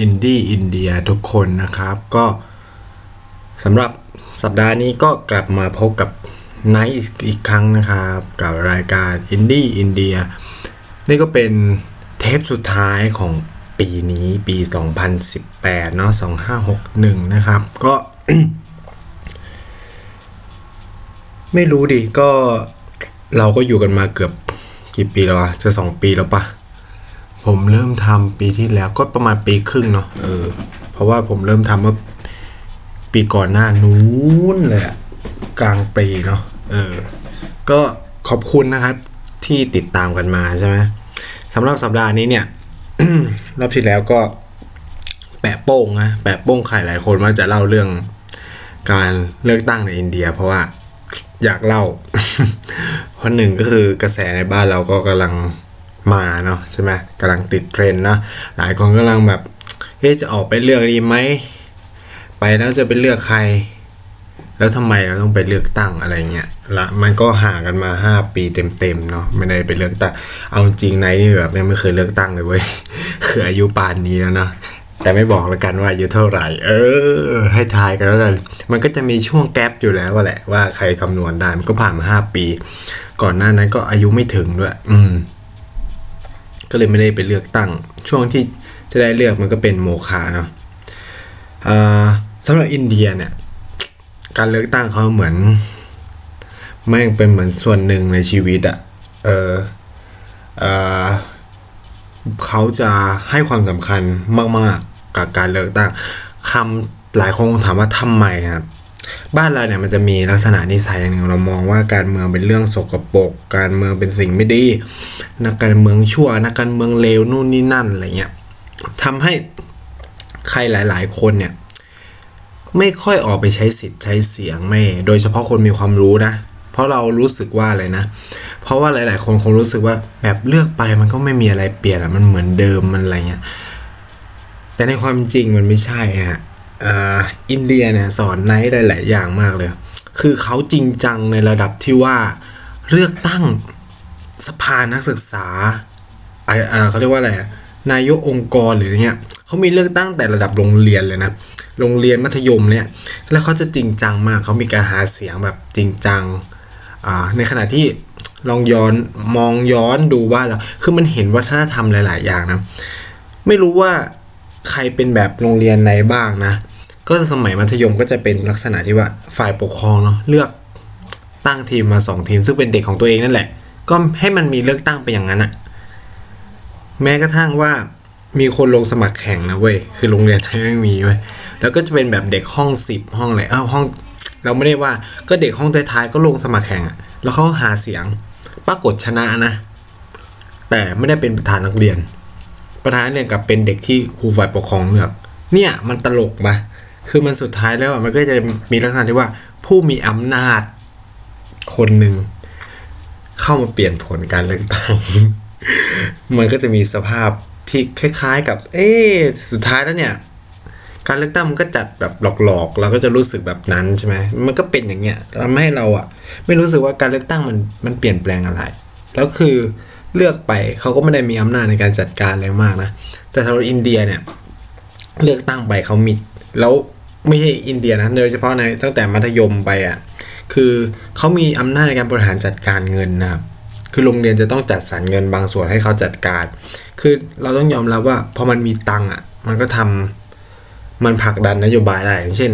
Indie India ทุกคนนะครับ ก็สำหรับสัปดาห์นี้ก็กลับมาพบกับไนท์อีกครั้งนะครับ กับรายการ Indie India นี่ก็เป็นเทปสุดท้ายของปีนี้ปี 2018 เนาะ2561 นะครับ ก็ ไม่รู้ดิ ก็เราก็อยู่กันมาเกือบกี่ปีแล้ววะจะสองปีแล้วปะ ผมเริ่มทำปีที่แล้วก็ประมาณปีครึ่งเนาะเออ เพราะว่าผมเริ่มทำเมื่อปีก่อนหน้านู้นเลยอะกลางปีเนาะเออ ก็ขอบคุณนะครับที่ติดตามกันมาใช่ไหมสำหรับสัปดาห์นี้เนี่ยรอบที่แล้วก็แปะโป้งนะแปะโป้งใครหลายคนว่าจะเล่าเรื่องการเลือกตั้งในอินเดีย เพราะว่าอยากเล่าเพราะหนึ่งก็คือกระแสในบ้านเราก็กำลัง มาเนาะใช่ไหมกำลังติดเทรนด์เนาะหลายคนกำลังแบบเอ๊จะออกไปเลือกดีไหมไปแล้วจะไปเลือกใคร แล้วทำไมเราต้องไปเลือกตั้งอะไรเงี้ยละมันก็ห่างกันมา 5 ปีเต็มๆเนาะไม่ได้ไปเลือกตั้งเอาจริงในนี่แบบยังไม่เคยเลือกตั้งเลยเว้ยคืออายุปานนี้แล้วเนาะแต่ไม่บอกแล้วกันว่าอายุเท่าไหร่ เออ ให้ทายกันแล้วกัน มันก็จะมีช่วงแกลบอยู่แล้วแหละว่าใครคำนวณได้มันก็ผ่านมาห้าปี ก่อนหน้านั้นก็อายุไม่ถึงด้วย อืม ก็เลยไม่ได้ไปเลือกตั้ง ช่วงที่จะได้เลือกมันก็เป็นโมฆะเนาะสำหรับอินเดียเนี่ย การเลือกตั้งเขาเหมือนแม่งเป็นเหมือนส่วนหนึ่งในชีวิตอะเออเออเขาจะให้ความสำคัญมาก ๆ กับการเลือกตั้งคำหลายคนถามว่าทำไมครับ บ้านเราเนี่ยมันจะมีลักษณะนิสัยอย่างหนึ่งเรามองว่าการเมืองเป็นเรื่องสกปรกการเมืองเป็นสิ่งไม่ดี นักการเมืองชั่ว นักการเมืองเลวนู่นนี่นั่นอะไรเงี้ยทำให้ใครหลาย ๆ คนเนี่ย ไม่ค่อยออกไปใช้สิทธิ์ใช้เสียงไม่ โดยเฉพาะคนมีความรู้นะ เพราะเรารู้สึกว่าอะไรนะ เพราะว่าหลาย ๆ คนคงรู้สึกว่าแบบเลือกไปมันก็ไม่มีอะไรเปลี่ยนอะมันเหมือนเดิมมันอะไรเงี้ยแต่ในความจริงมันไม่ใช่ฮะ อินเดียเนี่ยสอนไนท์หลาย ๆ อย่างมากเลย คือเขาจริงจังในระดับที่ว่าเลือกตั้งสภานักศึกษาเขาเรียกว่าอะไรนายกองค์กรหรืออะไรเงี้ยเขามีเลือกตั้งแต่ระดับโรงเรียนเลยนะโรงเรียนมัธยมเนี่ยแล้วเขาจะจริงจังมากเขามีการหาเสียงแบบจริงจังในขณะที่ลองย้อนมองย้อนดูว่าเราคือมันเห็นวัฒนธรรมหลาย ๆ อย่างนะไม่รู้ว่า ใครเป็นแบบโรงเรียนไหนบ้างนะ ก็สมัยมัธยมก็จะเป็นลักษณะที่ว่าฝ่ายปกครองเนาะเลือกตั้งทีมมาสองทีม ซึ่งเป็นเด็กของตัวเองนั่นแหละ ก็ให้มันมีเลือกตั้งไปอย่างนั้นอะแม้กระทั่งว่ามีคนลงสมัครแข่งนะเว้ย คือโรงเรียนไทยไม่มีเว้ย แล้วก็จะเป็นแบบเด็กห้องสิบห้องอะไรเอ้าห้อง เราไม่ได้ว่า ก็เด็กห้องท้ายๆก็ลงสมัครแข่งอะแล้วเขาหาเสียง ปรากฏชนะนะ แต่ไม่ได้เป็นประธานนักเรียน ประธานนักเรียกับเป็นเด็กที่ครูฝ่ายปกครองเลือก เนี่ยมันตลกปะคือมันสุดท้ายแล้วมันก็จะมีลักษณะที่ว่าผู้มีอำนาจคนหนึ่งเข้ามาเปลี่ยนผลการเลือกตั้ง มันก็จะมีสภาพที่คล้ายๆ กับ เอ๊ะสุดท้ายแล้วเนี่ย การเลือกตั้งมันก็จัดแบบหลอกๆ เราก็จะรู้สึกแบบนั้นใช่ไหมมันก็เป็นอย่างเงี้ยทำให้เราอะไม่รู้สึกว่าการเลือกตั้งมันมันเปลี่ยนแปลงอะไร แล้วคือ เลือกไปเขาก็ไม่ได้มีอำนาจในการจัดการอะไรมากนะ แต่สำหรับอินเดียเนี่ย เลือกตั้งไปเขามีแล้วไม่ใช่อินเดียนะโดยเฉพาะในตั้งแต่มัธยมไปอะ่ะคือเขามีอำนาจในการบริหารจัดการเงินนะครับคือโรงเรียนจะต้องจัดสรรเงินบางส่วนให้เขาจัดการ คือเราต้องยอมรับว่าพอมันมีตังค์อะมันก็ทำมันผลักดันนโยบายได้อย่างเช่น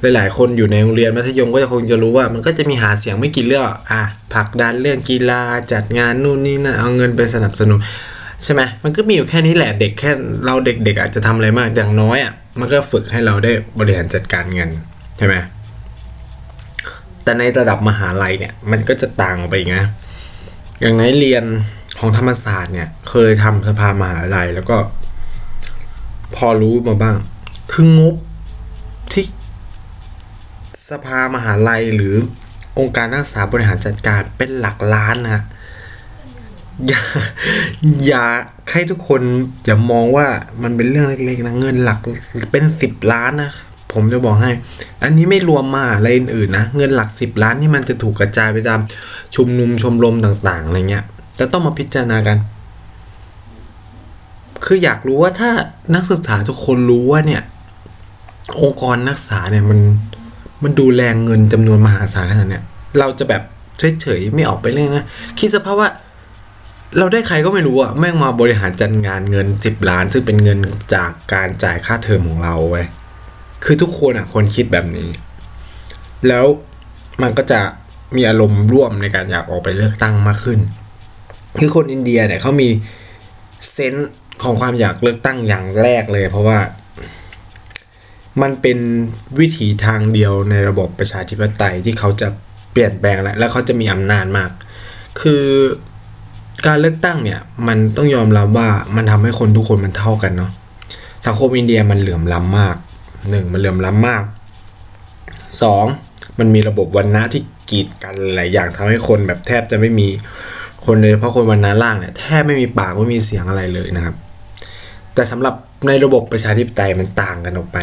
หลาย ๆ คนอยู่ในโรงเรียนมัธยมก็จะคงจะรู้ว่า มันก็จะมีหาเสียงไม่กี่เรื่องอะผักดันเรื่องกีฬาจัดงานนู่นนี่นั่นเอาเงินไปสนับสนุนใช่ไหมมันก็มีอยู่แค่นี้แหละเด็กแค่เราเด็ก ๆ อาจจะทำอะไรมากอย่างน้อยอะมันก็ฝึกให้เราได้บริหารจัดการเงินใช่ไหมแต่ในระดับมหาลัยเนี่ยมันก็จะต่างออกไปอีกนะอย่างในเรียนของธรรมศาสตร์เนี่ย เคยทำสภามหาลัยแล้วก็ พอรู้มาบ้าง คืองบที่ สภามหาลัยหรือองค์การนักศึกษาบริหารจัดการเป็นหลักล้านนะอย่าอย่าให้ทุกคนอย่ามองว่ามันเป็นเรื่องเล็กๆนะเงินหลักเป็นสิบล้านนะผมจะบอกให้ อันนี้ไม่รวมมาอะไรอื่นๆนะ เงินหลักสิบล้านที่มันจะถูกกระจายไปตามชุมนุมชมรมต่างๆอะไรเงี้ยจะต้องมาพิจารณากัน คืออยากรู้ว่าถ้านักศึกษาทุกคนรู้ว่าเนี่ย องค์กรนักศึกษาเนี่ยมัน มันดูแลเงินจำนวนมหาศาลขนาดเนี้ยเราจะแบบเฉยๆไม่ออกไปเรื่องนะคิดสภาพว่า เราได้ใครก็ไม่รู้อะแม่งมาบริหารจัดงานเงินสิบล้าน ซึ่งเป็นเงินจากการจ่ายค่าเทอมของเราเว้ยคือทุกคนอะคนคิดแบบนี้ แล้วมันก็จะมีอารมณ์ร่วมในการอยากออกไปเลือกตั้งมากขึ้น คือคนอินเดียเนี่ยเขามีเซนส์ของความอยากเลือกตั้งอย่างแรกเลย เพราะว่า มันเป็นวิถีทางเดียวในระบบประชาธิปไตยที่เขาจะเปลี่ยนแปลงและและเขาจะมีอำนาจมาก คือการเลือกตั้งเนี่ยมันต้องยอมรับว่ามันทำให้คนทุกคนมันเท่ากันเนาะสังคมอินเดียมันเหลื่อมล้ำมากหนึ่งมันเหลื่อมล้ำมากสองมันมีระบบวันนะที่กีดกันหลายอย่างทำให้คนแบบแทบจะไม่มีคนเลยเพราะคนวันนะล่างเนี่ยแทบไม่มีปากไม่มีเสียงอะไรเลยนะครับ แต่สำหรับในระบบประชาธิปไตยมันต่างกันออกไป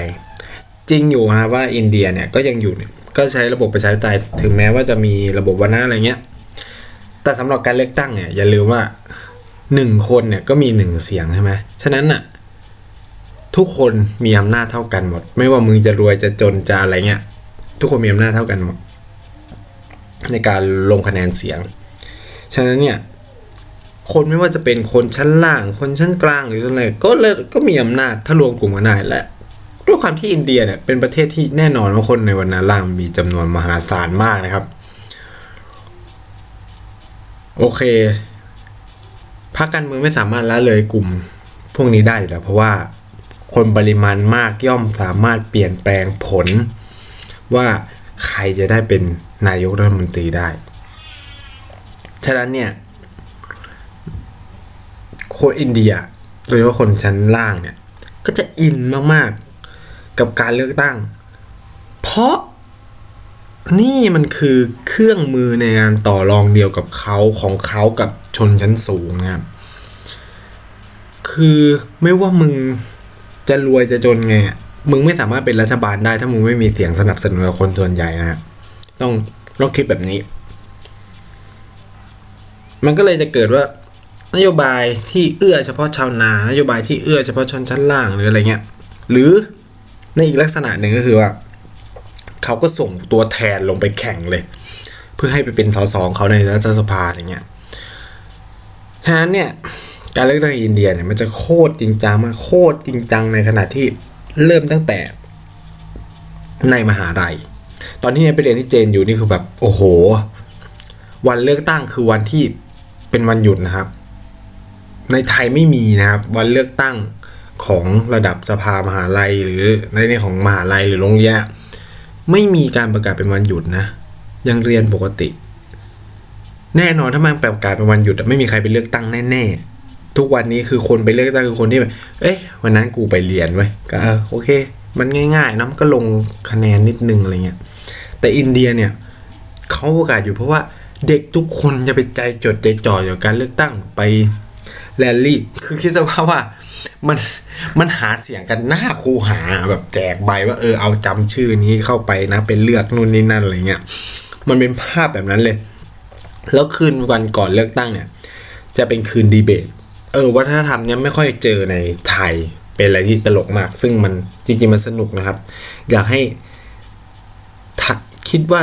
จริงอยู่นะว่าอินเดียเนี่ยก็ยังอยู่เนี่ยก็ใช้ระบบประชาธิปไตยถึงแม้ว่าจะมีระบบวันนะอะไรเงี้ย แต่สำหรับการเลือกตั้งเนี่ยอย่าลืมว่าหนึ่งคนเนี่ยก็มีหนึ่งเสียงใช่ไหมฉะนั้นน่ะทุกคนมีอำนาจเท่ากันหมด ไม่ว่ามึงจะรวยจะจนจะอะไรเงี้ย ทุกคนมีอำนาจเท่ากันหมด ในการลงคะแนนเสียง ฉะนั้นเนี่ยคนไม่ว่าจะเป็นคนชั้นล่าง คนชั้นกลางหรืออะไรก็เลยก็มีอำนาจถ้ารวมกลุ่มกันได้และ ด้วยความที่อินเดียเนี่ยเป็นประเทศที่แน่นอนว่าคนในวันนาล่างมีจำนวนมหาศาลมากนะครับ โอเคพรรคการเมืองไม่สามารถละเลยกลุ่มพวกนี้ได้อยู่แล้ว เพราะว่าคนปริมาณมากย่อมสามารถเปลี่ยนแปลงผล ว่าใครจะได้เป็นนายกรัฐมนตรีได้ ฉะนั้นเนี่ยคนอินเดียโดยเฉพาะคนชั้นล่างเนี่ย ก็จะอินมากๆ กับการเลือกตั้ง เพราะนี่มันคือเครื่องมือในการต่อรองเดียวกับเขาของเขากับชนชั้นสูงนะครับ คือไม่ว่ามึงจะรวยจะจนไง มึงไม่สามารถเป็นรัฐบาลได้ ถ้ามึงไม่มีเสียงสนับสนุนคนส่วนใหญ่นะฮะต้องต้องคิดแบบนี้ มันก็เลยจะเกิดว่านโยบายที่เอื้อเฉพาะชาวนานโยบายที่เอื้อเฉพาะชนชั้นล่างหรืออะไรเงี้ย หรือ ในอีกลักษณะหนึ่งก็คือว่า เขาก็ส่งตัวแทนลงไปแข่งเลย เพื่อให้ไปเป็นสสเขาในรัฐสภาอะไรเงี้ยฉะนั้นเนี่ยการเลือกตั้งอินเดียเนี่ยมันจะโคตรจริงจังมากโคตรจริงจังในขณะที่เริ่มตั้งแต่ในมหาลัย ตอนที่เนี่ยไปเรียนที่เจนอยู่นี่คือแบบโอ้โห วันเลือกตั้งคือวันที่เป็นวันหยุดนะครับ ในไทยไม่มีนะครับ วันเลือกตั้ง ของระดับสภามหาลัยหรือในในของมหาลัยหรือโรงเรียนไม่มีการประกาศเป็นวันหยุดนะ ยังเรียนปกติ แน่นอนถ้ามันประกาศเป็นวันหยุดไม่มีใครไปเลือกตั้งแน่ๆ ทุกวันนี้คือคนไปเลือกตั้งคือคนที่แบบเอ้ยวันนั้นกูไปเรียนไว้ก็โอเค มันง่ายๆนะมันก็ลงคะแนนนิดนึงอะไรเงี้ยแต่อินเดียเนี่ยเขาประกาศอยู่เพราะว่าเด็กทุกคนจะไปใจจดใจจ่ออยู่การเลือกตั้งไปแรลลี่ คือคิดสภาพว่า มันมันหาเสียงกันหน้าคูหาแบบแจกใบว่าเออเอาจำชื่อนี้เข้าไปนะ เป็นเลือกนู่นนี่นั่นอะไรเงี้ยมันเป็นภาพแบบนั้นเลย แล้วคืนวันก่อนเลือกตั้งเนี่ย จะเป็นคืนดีเบต เออ วัฒนธรรมเนี้ยไม่ค่อยเจอในไทยเป็นอะไรที่ตลกมาก ซึ่งมันจริงๆมันสนุกนะครับ อยากให้คิดว่า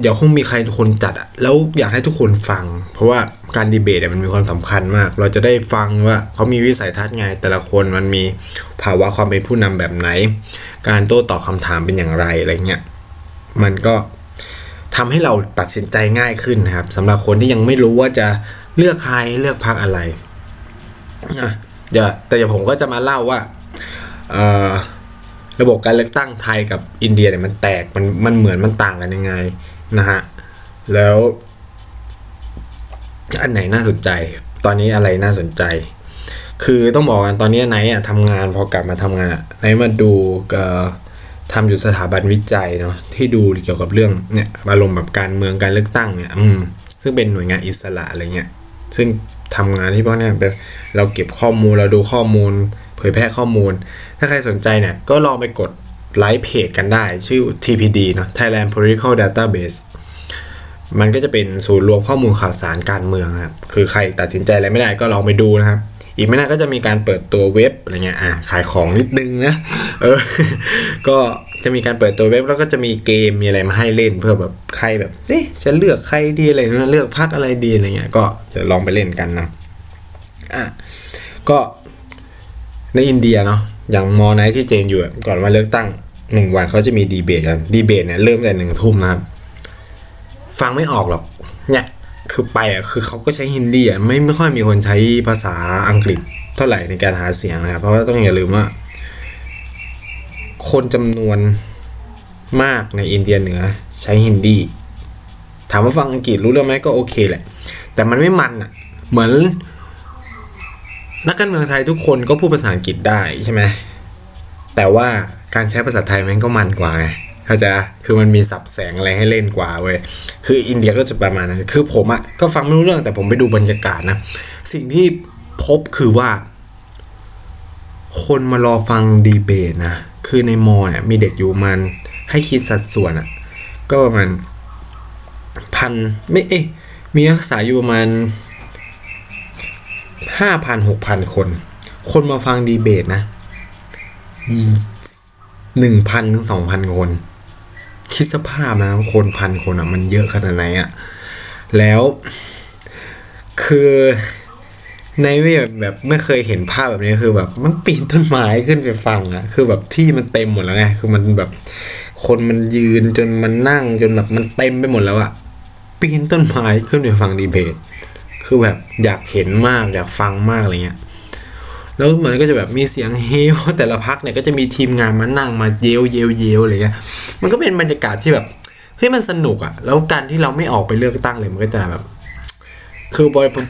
เดี๋ยวคงมีใครทุกคนจัดอะแล้วอยากให้ทุกคนฟัง เพราะว่าการดีเบตเนี่ยมันมีความสำคัญมาก เราจะได้ฟังว่าเขามีวิสัยทัศน์ไง แต่ละคนมันมีภาวะความเป็นผู้นำแบบไหน การโต้ตอบคาถามเป็นอย่างไรอะไรเงี้ย มันก็ทำให้เราตัดสินใจง่ายขึ้นนะครับสำหรับคนที่ยังไม่รู้ว่าจะเลือกใครเลือกพรรคอะไรนะเดี๋ยวแต่เดี๋ยวผมก็จะมาเล่าว่าระบบการเลือกตั้งไทยกับอินเดียเนี่ยมันแตกมันมันเหมือนมันต่างกันยังไง นะฮะ แล้ว อันไหนน่าสนใจ ตอนนี้อะไรน่าสนใจ คือต้องบอกกันตอนนี้ไนท์อะทำงานพอกลับมาทำงานไนท์มาดูก็ทำอยู่สถาบันวิจัยเนาะที่ดูเกี่ยวกับเรื่องเนี่ยอารมณ์แบบการเมืองการเลือกตั้งเนี่ยอืมซึ่งเป็นหน่วยงานอิสระอะไรเงี้ยซึ่งทำงานที่พวกนี้แบบเราเก็บข้อมูลเราดูข้อมูล เผยแพร่ข้อมูล ถ้าใครสนใจเนี่ยก็ลองไปกด ไลค์เพจกันได้ชื่อ TPD เนาะ Thailand Political Database มันก็จะเป็นศูนย์รวมข้อมูลข่าวสารการเมืองครับ คือใครตัดสินใจอะไรไม่ได้ก็ลองไปดูนะครับ อีกไม่นานก็จะมีการเปิดตัวเว็บอะไรเงี้ย อะ ขายของนิดนึงนะ เออ ก็จะมีการเปิดตัวเว็บแล้วก็จะมีเกมมีอะไรมาให้เล่นเพื่อแบบใครแบบเอ๊ะจะเลือกใครดีอะไรนะเลือกพักอะไรดีอะไรเงี้ย ก็จะลองไปเล่นกันนะ อะ ก็ในอินเดียเนาะ อย่างมอไนที่เจนอยู่ก่อนมาเลือกตั้งหนึ่งวันเขาจะมีดีเบตกันดีเบตเนี่ยเริ่มแต่หนึ่งทุ่มนะครับ ฟังไม่ออกหรอก เนี่ย คือไปอะคือเขาก็ใช้ฮินดีอะไม่ไม่ค่อยมีคนใช้ภาษาอังกฤษเท่าไหร่ในการหาเสียงนะครับ เพราะว่าต้องอย่าลืมว่า คนจำนวนมากในอินเดียเหนือ ใช้ฮินดีถามว่าฟังอังกฤษรู้เรื่องไหมก็โอเคแหละ แต่มันไม่มันอะ เหมือน นักการเมืองไทยทุกคนก็พูดภาษาอังกฤษได้ใช่ไหมแต่ว่าการใช้ภาษาไทยมันก็มันกว่าไงเข้าใจคือมันมีสับแสงอะไรให้เล่นกว่าเว้ยคืออินเดียก็จะประมาณนั้นคือผมอะ่ะก็ฟังไม่รู้เรื่องแต่ผมไปดูบรรยากาศนะ สิ่งที่พบคือว่า คนมารอฟังดีเบตนะ คือในมอเนี่ยมีเด็กอยู่มันให้คิดสัดส่วนอะ่ะ ก็ประมาณพันไม่เอ๊ะมีนักศึกษาอยู่ประมาณ ห้าพันหกพันคน คนมาฟังดีเบตนะหนึ่งพันถึงสองพันคน คิดสภาพนะคนพันคนอะ มันเยอะขนาดไหนอะ แล้วคือในเว็บแบบไม่เคยเห็นภาพแบบนี้คือแบบ มันปีนต้นไม้ขึ้นไปฟังอะคือแบบที่มันเต็มหมดแล้วไงคือมันแบบ คนมันยืนจนมันนั่งจนแบบมันเต็มไปหมดแล้วอะปีนต้นไม้ขึ้นไปฟังดีเบต คือแบบอยากเห็นมากอยากฟังมากอะไรเงี้ยแล้วเหมือนก็จะแบบมีเสียงเฮลแต่ละพักเนี่ยก็จะมีทีมงานมานั่งมาเยลเยลเยลอะไรเงี้ยมันก็เป็นบรรยากาศที่แบบเฮ้ยมันสนุกอะแล้วการที่เราไม่ออกไปเลือกตั้งเลยมันก็จะแบบ คือ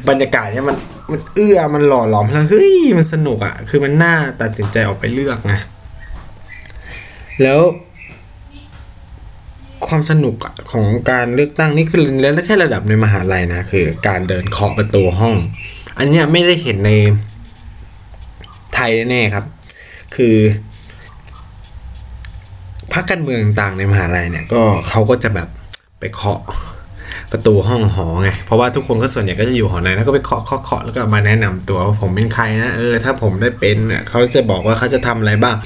บรรยากาศเนี่ยมันมันเอื้อมันหล่อหลอมแล้วเฮ้ยมันสนุกอะคือมันน่าตัดสินใจออกไปเลือกไงแล้ว ความสนุกของการเลือกตั้งนี่คือแล้วแค่ระดับในมหาลัยนะคือ การเดินเคาะประตูห้อง อันเนี้ยไม่ได้เห็นในไทยแน่ครับ คือพรรคการเมืองต่างในมหาลัยเนี่ยก็เขาก็จะแบบไปเคาะประตูห้องหอไง เพราะว่าทุกคนก็ส่วนใหญ่ก็จะอยู่หอในแล้วก็ไปเคาะเคาะเคาะแล้วก็มาแนะนำตัวว่าผมเป็นใครนะเออถ้าผมได้เป็นเนี่ยเขาจะบอกว่าเขาจะทำอะไรบ้าง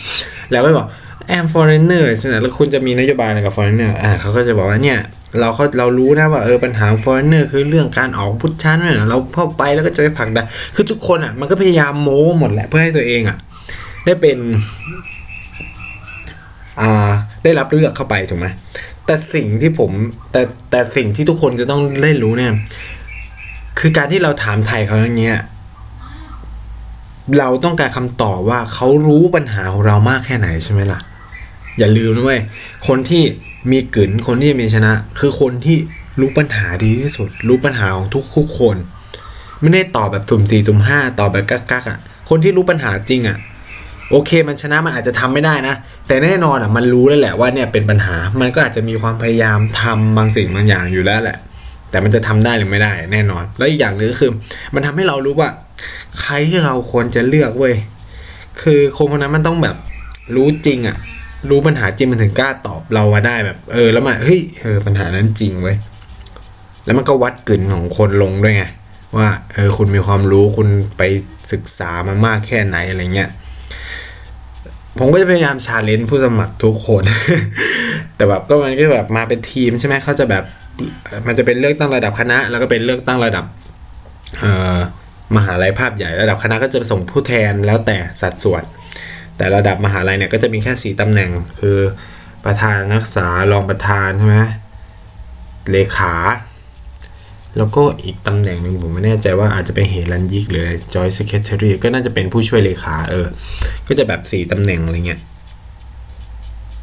แล้วก็บอก I'm foreigner ใช่ไหมแล้วคุณจะมีนโยบายอะไรกับ foreigner อ่าเขาก็จะบอกว่าเนี่ยเราเขาเรารู้นะว่าเออปัญหา foreigner คือเรื่องการออกพุทธชั้นเนี่ยเราเข้าไปแล้วก็จะไปผลักดันคือทุกคนอะมันก็พยายามโม้หมดแหละเพื่อให้ตัวเองอะได้เป็นอ่าได้รับเลือกเข้าไปถูกไหมแต่สิ่งที่ผมแต่แต่สิ่งที่ทุกคนจะต้องได้รู้เนี่ย คือการที่เราถามไทยเขาอย่างเงี้ยเราต้องการคำตอบว่าเขารู้ปัญหาของเรามากแค่ไหนใช่ไหมล่ะ อย่าลืมนะเว้ยคนที่มีกลืนคนที่มีชนะ คือคนที่รู้ปัญหาดีที่สุด รู้ปัญหาของทุกทุกคน ไม่ได้ตอบแบบสุ่มสี่สุ่มห้าตอบแบบกักกักอะคนที่รู้ปัญหาจริงอะโอเค มันชนะมันอาจจะทำไม่ได้นะ แต่แน่นอนอะมันรู้แล้วแหละว่าเนี่ยเป็นปัญหา มันก็อาจจะมีความพยายามทำบางสิ่งบางอย่างอยู่แล้วแหละ แต่มันจะทำได้หรือไม่ได้ แน่นอน แล้วอีกอย่างหนึ่งก็คือ มันทำให้เรารู้ว่า ใครที่เราควรจะเลือกเว้ยคือคนคนนั้นมันต้องแบบรู้จริงอะ รู้ปัญหาจริงมันถึงกล้าตอบเรามาได้แบบ เออ แล้วมันเฮ้ยเออปัญหานั้นจริงเว้ยแล้วมันก็วัดกลิ่นของคนลงด้วยไงว่าเออคุณมีความรู้คุณไปศึกษามามากแค่ไหนอะไรเงี้ยผมก็จะพยายามชาเลนจ์ผู้สมัครทุกคน แต่แบบก็มันก็แบบมาเป็นทีมใช่ไหมเขาจะแบบมันจะเป็นเลือกตั้งระดับคณะ แล้วก็เป็นเลือกตั้งระดับเอ่อมหาลัยภาพใหญ่ระดับคณะก็จะส่งผู้แทนแล้วแต่สัดส่วน แต่ระดับมหาลัยเนี่ยก็จะมีแค่สีตำแหน่ง คือประธานนักศึกษารองประธานใช่ไหมเลขา แล้วก็อีกตำแหน่งหนึ่งผมไม่แน่ใจว่าอาจจะเป็นเฮรันยิกหรือ Joy Secretary ก็น่าจะเป็นผู้ช่วยเลขาเออ ก็จะแบบสี่ตำแหน่งอะไรเงี้ย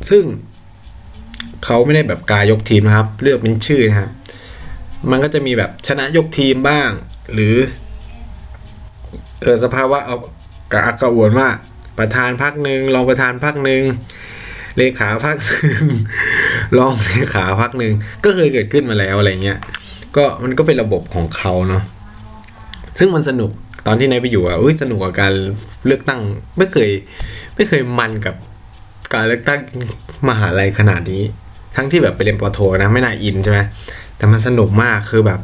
ซึ่งเขาไม่ได้แบบกายกทีมนะครับ เลือกเป็นชื่อนะครับ มันก็จะมีแบบชนะยกทีมบ้าง หรือเกิดสภาวะเอากระอักกระอ่วนว่า ประธานพักหนึ่งรองประธานพักหนึ่งเลขาพักหนึ่งรองเลขาพักหนึ่งก็เคยเกิดขึ้นมาแล้วอะไรเงี้ยก็มันก็เป็นระบบของเขาเนาะซึ่งมันสนุกตอนที่นายไปอยู่อะอุ้ยสนุกกับการเลือกตั้งไม่เคย ไม่เคยมันกับการเลือกตั้งมหาลัยขนาดนี้ ทั้งที่แบบไปเรียนปอโทนะไม่น่าอินใช่ไหมแต่มันสนุกมากคือแบบ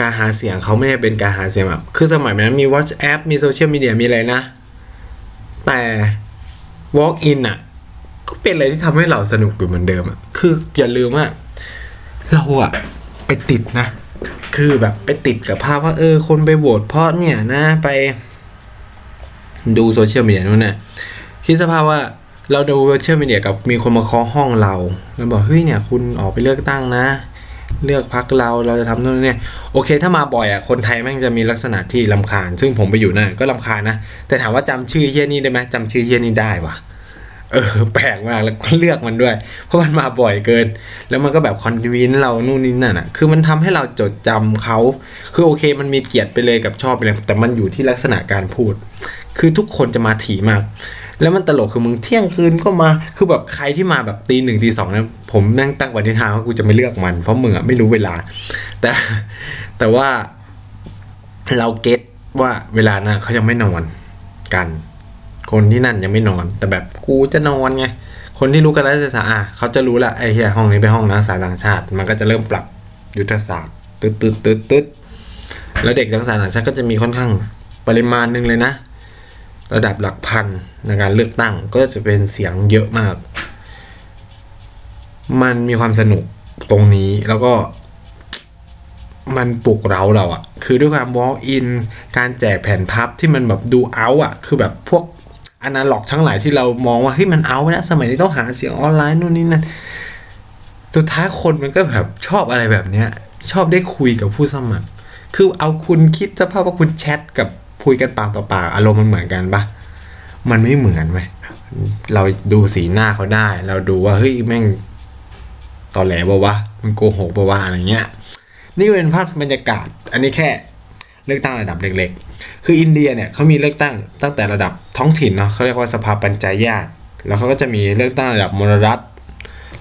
การหาเสียงเขาไม่ได้เป็นการหาเสียงแบบ คือสมัยนั้นมี WhatsApp มีโซเชียลมีเดียมีอะไรนะ แต่ Walk in อะ ก็เป็นอะไรที่ทำให้เราสนุกอยู่เหมือนเดิมอะคืออย่าลืมว่าเราอะ ไปติดนะ คือแบบไปติดกับภาพว่า เออ คนไปโหวตเพราะเนี่ยนะไป ดูโซเชียลมีเดียนู่นน่ะคิดสภาพว่าเราดูโซเชียลมีเดียกับมีคนมาเคาะห้องเรา แล้วบอกเฮ้ยเนี่ย คุณออกไปเลือกตั้งนะ เลือกพรรคเราเราจะทำนู่นนี่โอเค ถ้ามาบ่อยอะคนไทยแม่งจะมีลักษณะที่รำคาญ ซึ่งผมไปอยู่นั่นก็รำคาญนะ แต่ถามว่าจำชื่อเฮียนี่ได้ไหมจำชื่อเฮียนี่ได้วะเออแปลกมากแล้วก็เลือกมันด้วย เพราะมันมาบ่อยเกิน แล้วมันก็แบบ convince เรานู่นนี่นั่นอะ คือมันทำให้เราจดจำเขาคือโอเค มันมีเกียรติไปเลยกับชอบไปเลยแต่มันอยู่ที่ลักษณะการพูด คือทุกคนจะมาถี่มาก แล้วมันตลกคือมึงเที่ยงคืนก็มา คือแบบใครที่มาแบบตีหนึ่งตีสองเนี่ยผมนั่งตั้งปณิธานว่ากูจะไม่เลือกมัน เพราะมึงอะไม่รู้เวลา แต่แต่ว่าเราเก็ตว่าเวลานะเขายังไม่นอนกัน คนที่นั่นยังไม่นอน แต่แบบกูจะนอนไงคนที่รู้กันแล้วจะสาอะเขาจะรู้ละไอ้เหี้ยห้องนี้เป็นห้องนักศึกษาต่างชาติ มันก็จะเริ่มปรับยุทธศาสตร์ตึ๊ดตึ๊ดตึ๊ดตึ๊ดแล้วเด็กนักศึกษาต่างชาติก็จะมีค่อนข้างปริมาณหนึงเลยนะ ระดับหลักพันในการเลือกตั้งก็จะเป็นเสียงเยอะมาก มันมีความสนุกตรงนี้แล้วก็ มันปลุกเราเราอะคือด้วยความ walk in การแจกแผ่นพับที่มันแบบดูเอาอะคือแบบพวกอนาล็อกทั้งหลายที่เรามองว่าเฮ้ยมันเอานะสมัยนี้ต้องหาเสียงออนไลน์นู่นนี่นั่นสุดท้ายคนมันก็แบบชอบอะไรแบบเนี้ย ชอบได้คุยกับผู้สมัคร คือเอาคุณคิดสภาพว่าคุณแชทกับ คุยกันปากต่อปากอารมณ์มันเหมือนกันปะมันไม่เหมือนเว้ยเราดูสีหน้าเขาได้ เราดูว่าเฮ้ยแม่งตอแหลบ่าวะมันโกหกบ่าวะอะไรเงี้ย นี่เป็นภาพบรรยากาศ อันนี้แค่เลือกตั้งระดับเล็กๆ คืออินเดียเนี่ยเขามีเลือกตั้งตั้งแต่ระดับท้องถิ่นเนาะเขาเรียกว่าสภาปัญจายาตแล้วเขาก็จะมีเลือกตั้งระดับมลรัฐ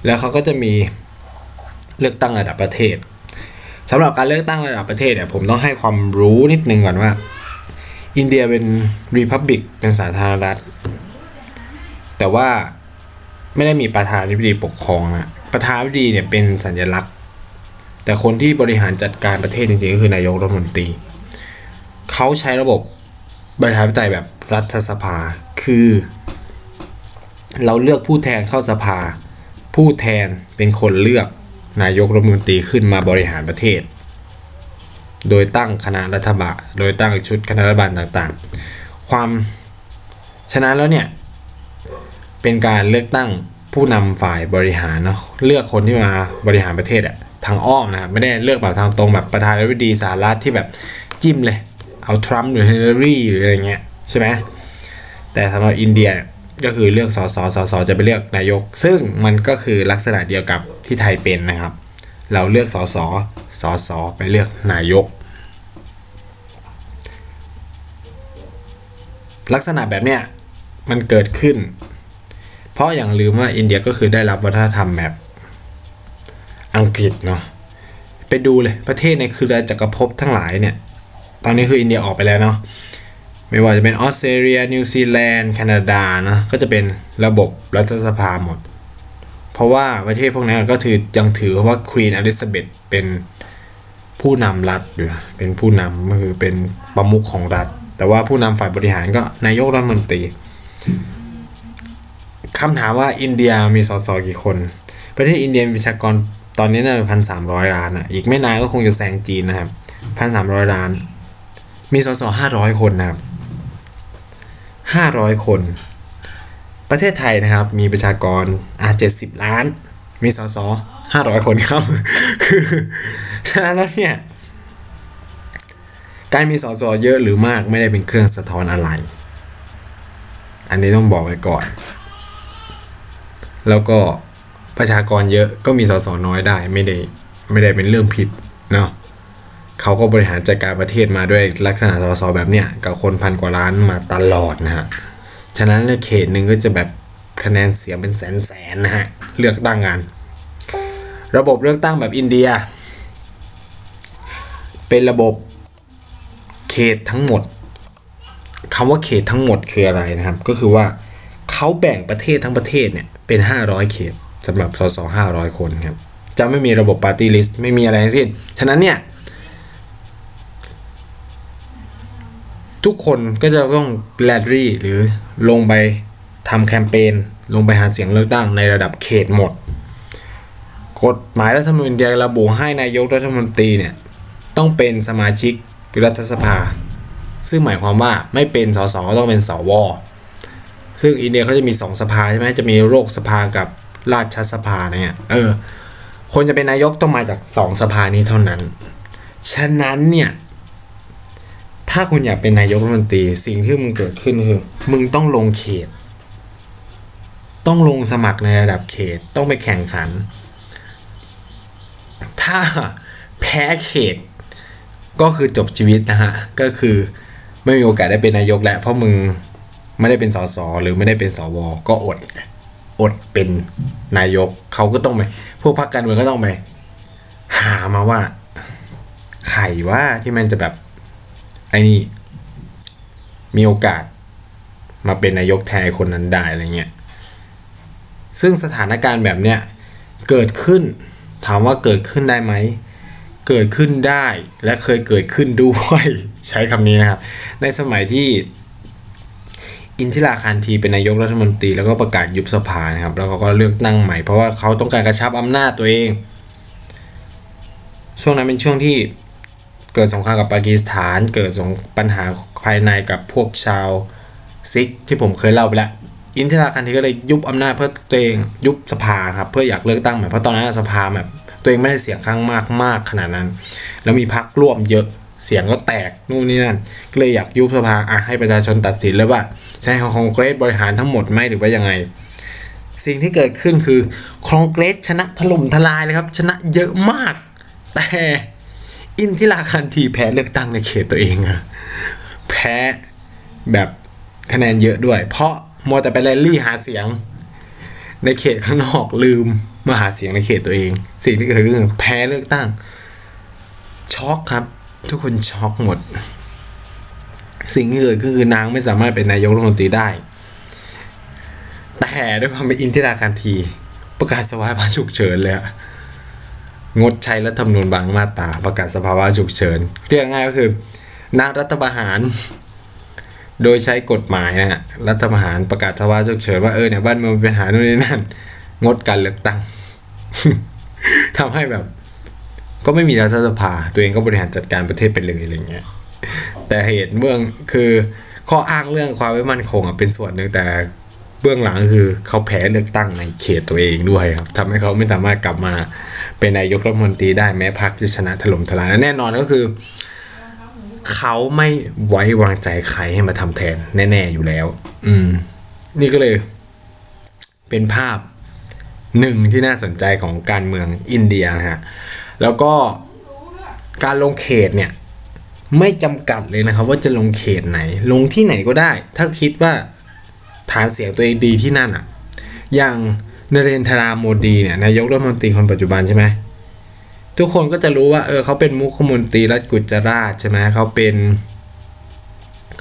แล้วเขาก็จะมีเลือกตั้งระดับประเทศสำหรับการเลือกตั้งระดับประเทศเนี่ยผมต้องให้ความรู้นิดนึงก่อนว่า อินเดียเป็นรีพับบิกเป็นสาธารณรัฐ แต่ว่าไม่ได้มีประธานาธิบดีปกครองอะประธานาธิบดีเนี่ยเป็นสัญลักษณ์ แต่คนที่บริหารจัดการประเทศจริงๆก็คือนายกรัฐมนตรีเขาใช้ระบบบริหารธิปไตยแบบรัฐสภาคือ เราเลือกผู้แทนเข้าสภา ผู้แทนเป็นคนเลือกนายกรัฐมนตรีขึ้นมาบริหารประเทศ โดยตั้งคณะรัฐบาล โดยตั้งชุดคณะรัฐบาลต่างๆ ความฉะนั้นแล้วเนี่ยเป็นการเลือกตั้งผู้นำฝ่ายบริหารเนาะเลือกคนที่มาบริหารประเทศอะทางอ้อมนะครับไม่ได้เลือกแบบทางตรงแบบประธานาธิบดีสหรัฐที่แบบจิ้มเลย เอาทรัมป์หรือเฮิลลารีหรืออะไรเงี้ยใช่ไหมแต่สำหรับอินเดียเนี่ยก็คือเลือกสสสสจะไปเลือกนายก ซึ่งมันก็คือลักษณะเดียวกับที่ไทยเป็นนะครับ เราเลือกสสสสไปเลือกนายก ลักษณะแบบเนี้ยมันเกิดขึ้น เพราะอย่างลืมว่าอินเดียก็คือได้รับวัฒนธรรมแบบอังกฤษเนาะไปดูเลยประเทศในเครือจักรภพทั้งหลายเนี่ย ตอนนี้คืออินเดียออกไปแล้วเนาะไม่ว่าจะเป็นออสเตรเลียนิวซีแลนด์แคนาดานะก็จะเป็นระบบรัฐสภาหมด เพราะว่าประเทศพวกนี้ก็ถือยังถือว่า Queen อลิซาเบธเป็นผู้นำรัฐอยู่เป็นผู้นำก็คือเป็นประมุขของรัฐ แต่ว่าผู้นำฝ่ายบริหารก็นายกรัฐมนตรีคำถามว่าอินเดียมีสสกี่คน ประเทศอินเดียมีประชากรตอนนี้น่าจะพันสามร้อยล้านอะ อีกไม่นานก็คงจะแซงจีนนะครับพันสามร้อยล้าน มีสสห้าร้อยคนนะครับห้าร้อยคน ประเทศไทยนะครับ มีประชากรอะเจ็ดสิบล้าน มีสสห้าร้อยคนครับ คือฉะนั้นแล้วเนี่ย การมีสสเยอะหรือมากไม่ได้เป็นเครื่องสะท้อนอะไร อันนี้ต้องบอกไว้ก่อน แล้วก็ประชากรเยอะก็มีสสน้อยได้ไม่ได้ไม่ได้เป็นเรื่องผิดเนาะเขาก็บริหารจัดการประเทศมาด้วยลักษณะสสแบบเนี้ยกับคนพันกว่าล้านมาตลอดนะฮะ ฉะนั้นในเขตหนึ่งก็จะแบบคะแนนเสียงเป็นแสนแสนนะฮะ เลือกตั้งงาน ระบบเลือกตั้งแบบอินเดีย เป็นระบบเขตทั้งหมดคำว่าเขตทั้งหมดคืออะไรนะครับ ก็คือว่าเขาแบ่งประเทศทั้งประเทศเนี่ยเป็น 500 เขตสำหรับสส500 คนครับจะไม่มีระบบปาร์ตี้ลิสต์ไม่มีอะไรทั้งสิ้น ฉะนั้นเนี่ย ทุกคนก็จะต้องแลดรี่หรือลงไปทำแคมเปญลงไปหาเสียงเลือกตั้งในระดับเขตหมด กฎหมายรัฐธรรมนูญอินเดียระบุให้นายกรัฐมนตรีเนี่ยต้องเป็นสมาชิกรัฐสภา ซึ่งหมายความว่าไม่เป็นสสต้องเป็นสวซึ่งอินเดียเขาจะมีสองสภาใช่ไหมจะมีโลกสภากับราชสภาเนี่ยเออคนจะเป็นนายกต้องมาจากสองสภานี้เท่านั้น ฉะนั้นเนี่ย ถ้าคุณอยากเป็นนายกรัฐมนตรีสิ่งที่มึงเกิดขึ้นคือ มึงต้องลงเขต ต้องลงสมัครในระดับเขตต้องไปแข่งขัน ถ้าแพ้เขต ก็คือจบชีวิตนะฮะ ก็คือไม่มีโอกาสได้เป็นนายกแล้วเพราะมึงไม่ได้เป็นสสหรือไม่ได้เป็นสวก็อด อดเป็นนายกเขาก็ต้องไปพวกพรรคการเมืองก็ต้องไปหามาว่า ใครว่าที่มันจะแบบ อ้นี่มีโอกาสมาเป็นนายกแทนคนนั้นได้อะไรเงี้ย ซึ่งสถานการณ์แบบเนี้ยเกิดขึ้นถามว่าเกิดขึ้นได้ไหม เกิดขึ้นได้และเคยเกิดขึ้นด้วยใช้คำนี้นะครับ ในสมัยที่อินทิราคารทีเป็นนายกรัฐมนตรีแล้วก็ประกาศยุบสภานะครับ แล้วเขาก็เลือกตั้งใหม่ เพราะว่าเขาต้องการกระชับอำนาจตัวเอง ช่วงนั้นเป็นช่วงที่ เกิดสงครามกับปากีสถาน เกิดสงปัญหาภายในกับพวกชาวซิกที่ผมเคยเล่าไปแล้ว อินทิราคารทีก็เลยยุบอำนาจเพื่อตัวเองยุบสภาครับ เพื่ออยากเลือกตั้งใหม่เพราะตอนนั้นสภาแบบตัวเองไม่ได้เสียงข้างมากมากขนาดนั้น แล้วมีพรรคร่วมเยอะเสียงก็แตกนู่นนี่นั่น ก็เลยอยากยุบสภาอะให้ประชาชนตัดสินเลยว่าใช้คองเกรสบริหารทั้งหมดไหมหรือว่ายังไง สิ่งที่เกิดขึ้นคือคองเกรสชนะถล่มทลายเลยครับ ชนะเยอะมาก แต่ อินทิราคันทีแพ้เลือกตั้งในเขตตัวเองอะแพ้แบบคะแนนเยอะด้วย เพราะมัวแต่ไปแรลลี่หาเสียง ในเขตข้างนอกลืมมาหาเสียงในเขตตัวเอง สิ่งที่เกิดขึ้นแพ้เลือกตั้งช็อกครับ ทุกคนช็อกหมด สิ่งที่เกิดขึ้นคือนางไม่สามารถเป็นนายกรัฐมนตรีได้ แต่ด้วยความเป็นอินทิราการที ประกาศสภาวะฉุกเฉินเลยอะ งดใช้รัฐธรรมนูญบางมาตราประกาศสภาวะฉุกเฉินเรียกง่ายก็คือนารัฐประหาร โดยใช้กฎหมายนะฮะรัฐประหารประกาศสภาวะฉุกเฉินว่าเออเนี่ยบ้านเมืองมีปัญหาโน่นนี่นั่นงดการเลือกตั้งทำให้แบบ ก็ไม่มีรัฐสภา ตัวเองก็บริหารจัดการประเทศไปเลยอะไรเงี้ยแต่เหตุเบื้องคือข้ออ้างเรื่องความไม่มั่นคงอะเป็นส่วนหนึ่งแต่ เบื้องหลังก็คือเขาแพ้เลือกตั้งในเขตตัวเองด้วยครับทำให้เขาไม่สามารถกลับมาเป็นนายกรัฐมนตรีได้แม้พรรคจะชนะถล่มทลายและแน่นอนก็คือ เขาไม่ไว้วางใจใครให้มาทำแทนแน่ ๆอยู่แล้ว อืม นี่ก็เลย เป็นภาพหนึ่งที่น่าสนใจของการเมืองอินเดียฮะแล้วก็การลงเขตเนี่ย ไม่จำกัดเลยนะครับ ว่าจะลงเขตไหน ลงที่ไหนก็ได้ ถ้าคิดว่า ฐานเสียงตัวเองดีที่นั่นอะ อย่างนเรนทราโมดีเนี่ยนายกรัฐมนตรีคนปัจจุบันใช่ไหมทุกคนก็จะรู้ว่าเออเขาเป็นมุขมนตรีรัฐกุจราชใช่ไหมเขาเป็น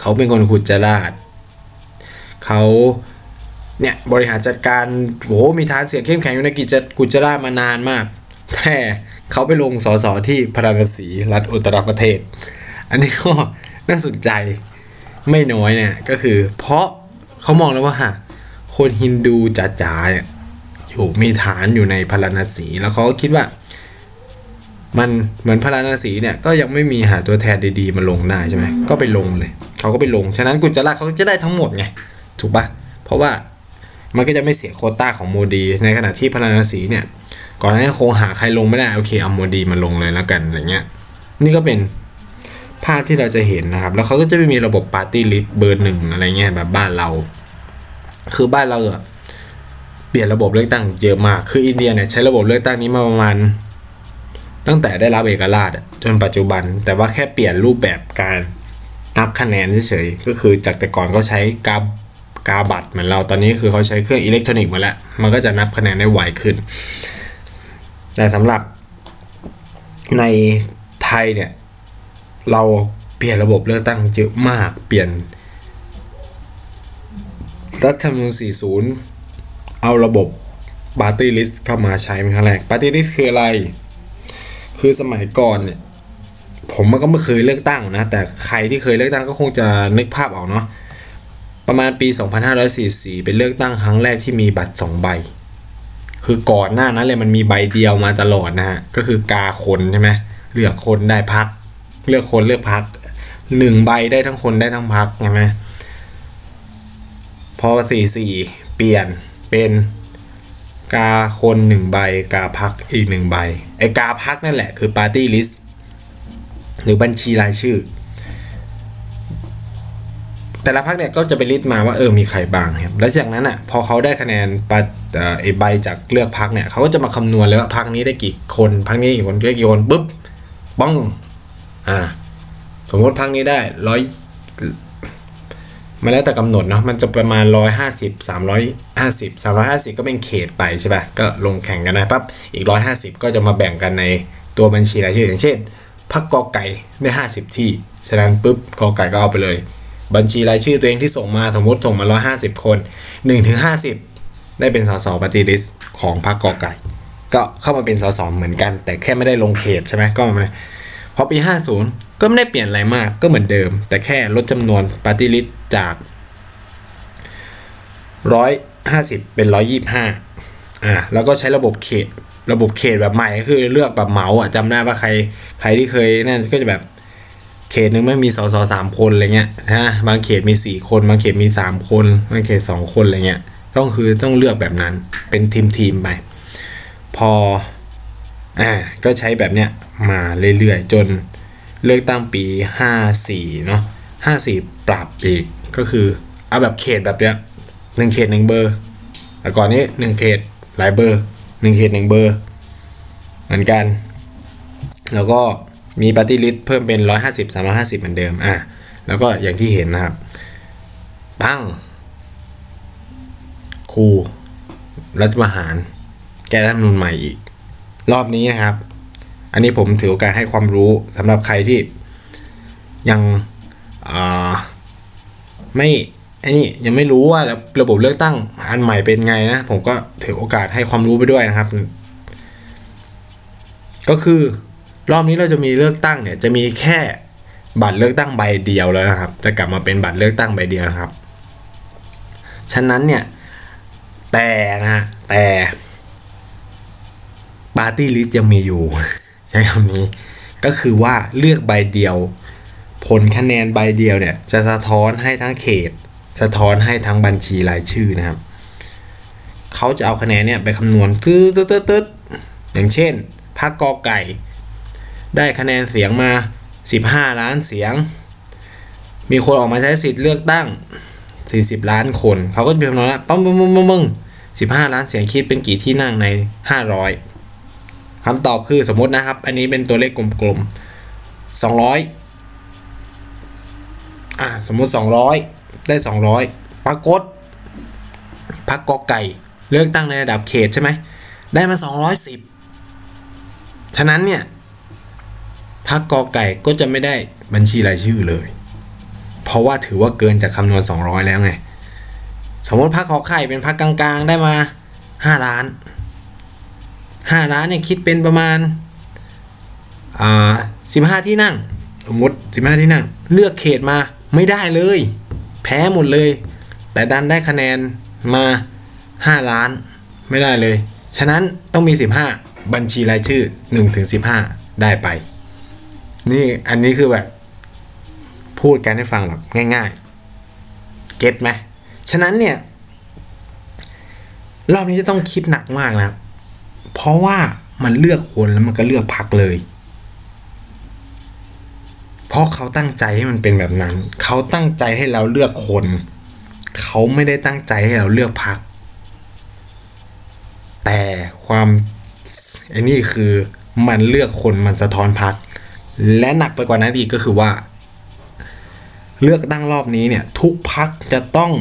เขาเป็นคนกุจราชเขาเนี่ยบริหารจัดการโหมีฐานเสียงเข้มแข็งอยู่ในกิจกุจรามานานมาก แต่เขาไปลงสสที่พาราณสีรัฐอุตตรประเทศ อันนี้ก็น่าสนใจไม่น้อยเนี่ยก็คือเพราะ เขามองแล้วว่าฮะคนฮินดูจ๋าๆเนี่ยอยู่มีฐานอยู่ในพาราณสี แล้วเขาก็คิดว่า มันเหมือนพาราณสีเนี่ยก็ยังไม่มีหาตัวแทนดีๆมาลงได้ใช่ไหมก็ไปลงเลยเขาก็ไปลง ฉะนั้นกุจราเขาจะได้ทั้งหมดไงถูกปะเพราะว่ามันก็จะไม่เสียโคต้าของโมดี ในขณะที่พาราณสีเนี่ย ก่อนหน้านี้คงหาใครลงไม่ได้โอเคเอาโมดีมาลงเลยแล้วกันอะไรเงี้ย นี่ก็เป็น ภาพที่เราจะเห็นนะครับ แล้วเขาก็จะไม่มีระบบ party list เบอร์หนึ่งอะไรเงี้ยแบบบ้านเรา คือบ้านเราเปลี่ยนระบบเลือกตั้งเยอะมาก คืออินเดียเนี่ยใช้ระบบเลือกตั้งนี้มาประมาณ ตั้งแต่ได้รับเอกราชจนปัจจุบัน แต่ว่าแค่เปลี่ยนรูปแบบการนับคะแนนเฉยๆ ก็คือจากแต่ก่อนก็ใช้กากาบัตรเหมือนเราตอนนี้คือเขาใช้เครื่องอิเล็กทรอนิกส์มาแล้ว มันก็จะนับคะแนนได้ไวขึ้น แต่สำหรับในไทยเนี่ย เราเปลี่ยนระบบเลือกตั้งเยอะมากเปลี่ยน รัฐธรรมนูญ40 เอาระบบ party list เข้ามาใช้เป็นครั้งแรก party list คืออะไร คือสมัยก่อนเนี่ย ผมมันก็ไม่เคยเลือกตั้งนะ แต่ใครที่เคยเลือกตั้งก็คงจะนึกภาพออกเนาะประมาณปี 2544 เป็นเลือกตั้งครั้งแรกที่มีบัตร 2 ใบ คือก่อนหน้านั้นเลยมันมีใบเดียวมาตลอดนะฮะ ก็คือกาคนใช่ไหมเลือกคนได้พรรค เลือกคนเลือกพรรคหนึ่งใบได้ทั้งคนได้ทั้งพรรคใช่ไหมพอ44เปลี่ยนเป็นกาคนหนึ่งใบกาพรรคอีกหนึ่งใบไอ้กาพรรคนั่นแหละคือ party list หรือบัญชีรายชื่อ แต่ละพรรคเนี่ยก็จะไป list มาว่าเออมีใครบ้างครับแล้วจากนั้นอะพอเขาได้คะแนนปาเอ่อไอใบจากเลือกพักเนี่ยเขาก็จะมาคำนวณเลยว่าพักนี้ได้กี่คนพักนี้กี่คนได้กี่คนปุ๊บบ้อง อ่า สมมติพักนี้ได้ร้อยมันแล้วแต่กำหนดเนาะมันจะประมาณร้อยห้าสิบสามร้อยห้าสิบสามร้อยห้าสิบก็เป็นเขตไปใช่ป่ะก็ลงแข่งกันนะปั๊บอีกร้อยห้าสิบก็จะมาแบ่งกันในตัวบัญชีรายชื่ออย่างเช่นพักกอไก่ได้ห้าสิบที่ ฉะนั้นปุ๊บกอไก่ก็เอาไปเลย บัญชีรายชื่อตัวเองที่ส่งมาสมมติส่งมาร้อยห้าสิบคนหนึ่งถึงห้าสิบได้เป็นสสปฏิริษของพรรคกอไก่ ก็เข้ามาเป็นสสเหมือนกัน แต่แค่ไม่ได้ลงเขตใช่ไหมก็มา พอปี 50 ก็ไม่ได้เปลี่ยนอะไรมากก็เหมือนเดิม แต่แค่ลดจำนวนปฏิริษจาก 150 เป็น 125 อ่าแล้วก็ใช้ระบบเขตระบบเขตแบบใหม่ก็คือเลือกแบบเหมาอะจำได้ว่าใคร ใครที่เคยนั่นก็จะแบบเขตหนึ่งไม่มีสสสามคนอะไรเงี้ยฮะบางเขตมีสี่คนบางเขตมีสามคนบางเขตสองคนอะไรเงี้ยต้องคือต้องเลือกแบบนั้นเป็นทีมทีมๆไปพออ่าก็ใช้แบบเนี้ย มาเรื่อยๆ จนเลือกตั้งปี 54 เนาะ54 ปรับอีกก็คือเอาแบบเขตแบบเนี้ยหนึ่งเขตหนึ่งเบอร์แต่ก่อนนี้หนึ่งเขตหลายเบอร์หนึ่งเขตหนึ่งเบอร์ เหมือนกัน แล้วก็มีปฏิริษเพิ่มเป็น 150 350 เหมือนเดิมอะแล้วก็อย่างที่เห็นนะครับ ปั้งครูรัฐประหาร แก้รัฐมนูญใหม่อีก รอบนี้นะครับ อันนี้ผมถือโอกาสให้ความรู้สำหรับใครที่ยังไม่ไอ้นี่ยังไม่รู้ว่าระบบเลือกตั้งอันใหม่เป็นไงนะ ผมก็ถือโอกาสให้ความรู้ไปด้วยนะครับ ก็คือรอบนี้เราจะมีเลือกตั้งเนี่ย จะมีแค่บัตรเลือกตั้งใบเดียวแล้วนะครับ จะกลับมาเป็นบัตรเลือกตั้งใบเดียวนะครับ ฉะนั้นเนี่ยแต่นะฮะแต่ปาร์ตี้ลิสต์ยังมีอยู่ ช้คำนี้ก็คือว่าเลือกใบเดียว ผลคะแนนใบเดียวเนี่ยจะสะท้อนให้ทั้งเขต สะท้อนให้ทั้งบัญชีรายชื่อนะครับเขาจะเอาคะแนนเนี่ยไปคำนวณตืดตืดตืดตืดอย่างเช่นพรรคกอไก่ ได้คะแนนเสียงมา 15 ล้านเสียง มีคนออกมาใช้สิทธิ์เลือกตั้ง 40 ล้านคนเขาก็จะเป็นคำนวณแล้วปังปังปังปังปัง15ล้านเสียงคิดเป็นกี่ที่นั่งใน 500 คำตอบคือสมมตินะครับ อันนี้เป็นตัวเลขกลมๆ200อะสมมติ200ได้200ปรากฏพักกอไก่ เลือกตั้งในระดับเขตใช่ไหม ได้มา 210 ฉะนั้นเนี่ยพักกอไก่ก็จะไม่ได้บัญชีรายชื่อเลย เพราะว่าถือว่าเกินจากคำนวณ 200 แล้วไง สมมติพักขอไข่เป็นพักกลางๆ ได้มา 5 ล้าน 5 ล้านเนี่ยคิดเป็นประมาณอ่า15ที่นั่ง สมมติ15ที่นั่ง เลือกเขตมาไม่ได้เลย แพ้หมดเลย แต่ดันได้คะแนนมา5ล้านไม่ได้เลย ฉะนั้นต้องมี 15 บัญชีรายชื่อ1ถึง15 ได้ไป นี่อันนี้คือแบบ พูดกันให้ฟังแบบง่ายๆ เก็ตไหม ฉะนั้นเนี่ย รอบนี้จะต้องคิดหนักมากนะครับ เพราะว่ามันเลือกคนแล้วมันก็เลือกพักเลย เพราะเขาตั้งใจให้มันเป็นแบบนั้น เขาตั้งใจให้เราเลือกคน เขาไม่ได้ตั้งใจให้เราเลือกพัก แต่ความไอ้นี่คือมันเลือกคนมันสะท้อนพัก และหนักไปกว่านั้นอีกก็คือว่า เลือกตั้งรอบนี้เนี่ย ทุกพักจะต้อง